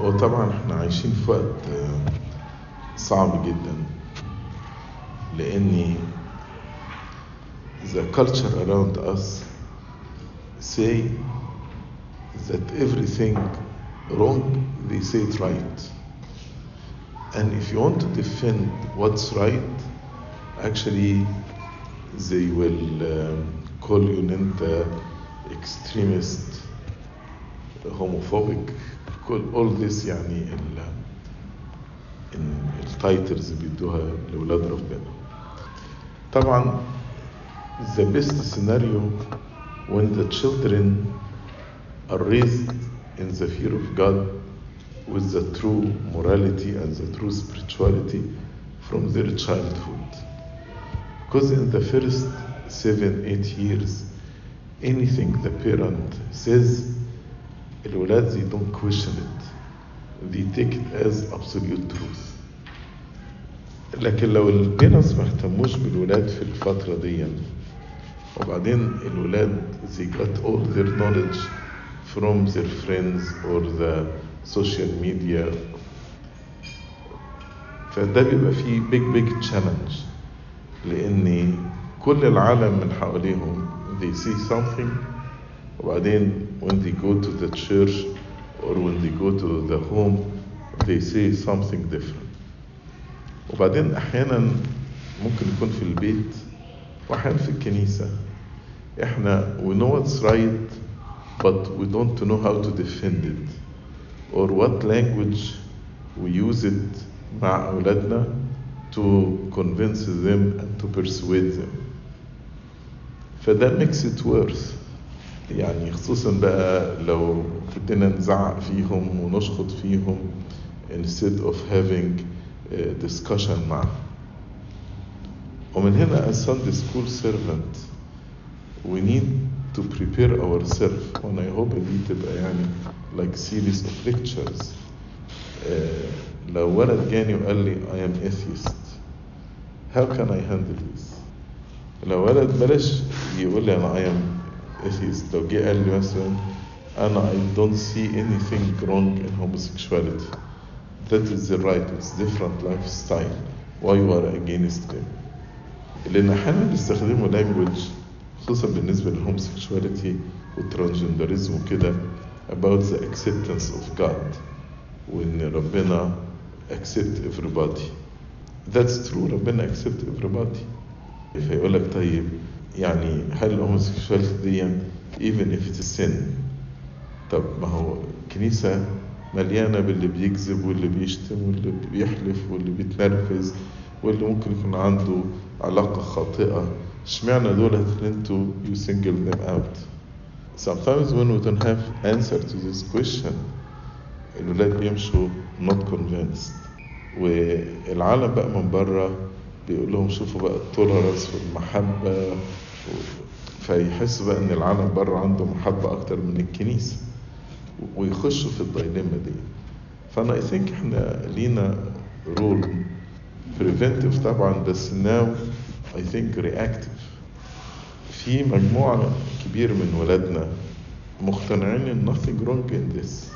وطبعا احنا عايشين في وقت آه، صعب جدا لأن the culture around us say that everything wrong they say it right and if you want to defend what's right actually they will um, call you انت extremist homophobic كل all this يعني ال التايتلز بيدوها لأولاد ربنا طبعا the best scenario when the children are raised in the fear of God with the true morality and the true spirituality from their childhood. Because in the first seven, eight years, anything the parent says, الولاد they don't question it. They take it as absolute truth. لكن لو البيرنتس ما اهتموش بالولاد في الفترة دي وبعدين الولاد they got all their knowledge from their friends or the social media فده بيبقى فيه big big challenge لأن كل العالم من حواليهم they see something وبعدين when they go to the church or when they go to the home they say something different وبعدين أحيانا ممكن يكون في البيت وأحيانا في الكنيسة احنا we know what's right but we don't know how to defend it or what language we use it مع أولادنا to convince them and to persuade them فده makes it worse يعني خصوصا بقى لو بدنا نزعق فيهم ونشخط فيهم instead of having discussion معهم ومن هنا as Sunday school servant we need to prepare ourselves and I hope دي تبقى يعني like series of lectures آه، لو ولد جاني وقال لي I am atheist how can I handle this لو ولد بلاش يقول لي أنا I am atheist لو جه قال لي مثلا انا I don't see anything wrong in homosexuality that is the right it's different lifestyle why you are against them لان احيانا بيستخدموا language خصوصا بالنسبه للهوموسيكشواليتي والترانسجندرزم وكده about the acceptance of God وان ربنا accept everybody that's true ربنا accept everybody فيقول لك طيب يعني هل الهوموسيكشواليتي دي even if it's a sin? طب ما هو الكنيسة مليانة باللي بيكذب واللي بيشتم واللي بيحلف واللي بيتنرفز واللي ممكن يكون عنده علاقة خاطئة. اشمعنى دول أنتوا you single them out? Sometimes when we don't have answer to this question الولاد بيمشوا not convinced. والعالم بقى من بره بيقول لهم شوفوا بقى التولرنس والمحبة فيحسوا بقى إن العالم بره عنده محبة أكتر من الكنيسة ويخشوا في الدايليما دي. فأنا I think إحنا لينا رول preventive طبعا بس now I think reactive. في مجموعة كبير من ولادنا مقتنعين إن nothing wrong in this.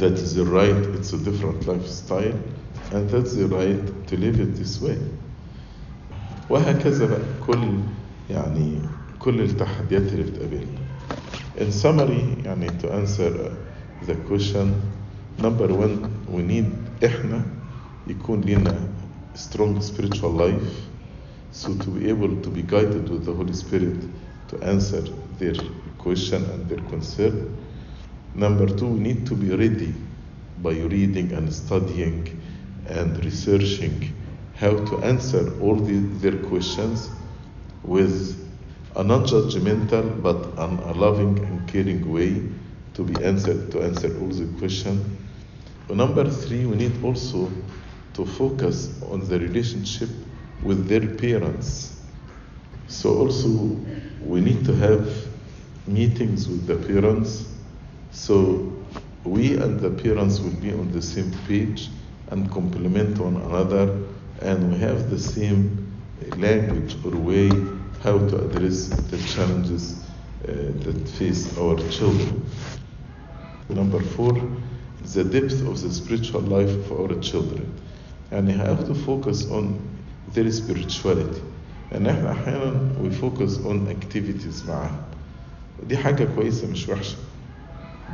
That is the right it's a different lifestyle and that's the right to live it this way. وهكذا بقى كل يعني كل التحديات اللي بتقابلنا in summary يعني to answer the question number one we need احنا يكون لنا strong spiritual life so to be able to be guided with the Holy Spirit to answer their question and their concern number two we need to be ready by reading and studying and researching how to answer all the, their questions with a non-judgmental but an, a loving and caring way to be answered to answer all the questions. Number three, we need also to focus on the relationship with their parents. So also we need to have meetings with the parents so we and the parents will be on the same page and complement one another and we have the same language or way how to address the challenges uh, that face our children. Number four, the depth of the spiritual life of our children يعني have to focus on their spirituality لأن احنا أحيانا we focus on activities معاهم ودي حاجة كويسة مش وحشة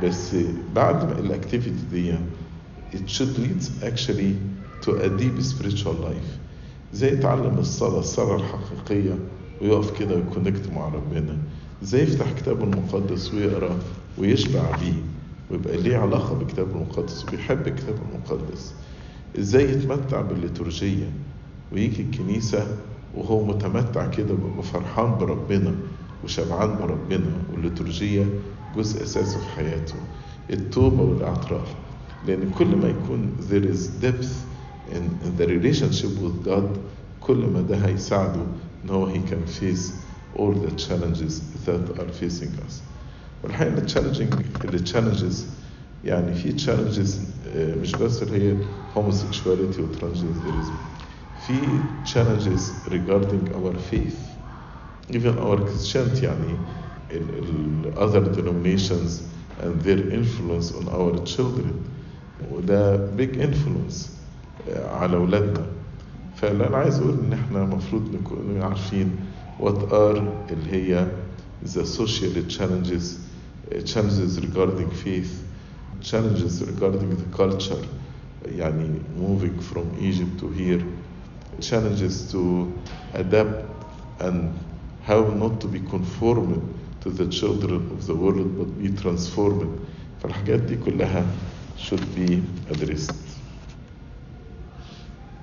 بس بعد ما الاكتيفيتي دي it should lead actually to a deep spiritual life زي يتعلم الصلاة الصلاة الحقيقية ويقف كده ويكونكت مع ربنا. إزاي يفتح كتابه المقدس ويقرأ ويشبع بيه ويبقى ليه علاقة بالكتاب المقدس وبيحب الكتاب المقدس. إزاي يتمتع بالليتورجية؟ ويجي الكنيسة وهو متمتع كده وفرحان بربنا وشبعان بربنا والليتورجية جزء أساسي في حياته. التوبة والأعتراف. لأن كل ما يكون there is depth in, in the relationship with God كل ما ده هيساعده إن هو he can face all the challenges that are facing us والحقيقة التشالنجينج التشالنجز يعني في تشالنجز مش بس اللي هي homosexuality وترانسجندرزم في challenges regarding our faith even our Christianity يعني ال, ال other denominations and their influence on our children وده big influence على أولادنا فاللي أنا عايز أقول إن إحنا المفروض نكون عارفين what are اللي هي the social challenges challenges regarding faith challenges regarding the culture يعني moving from Egypt to here challenges to adapt and how not to be conformed to the children of the world but be transformed فالحاجات دي كلها should be addressed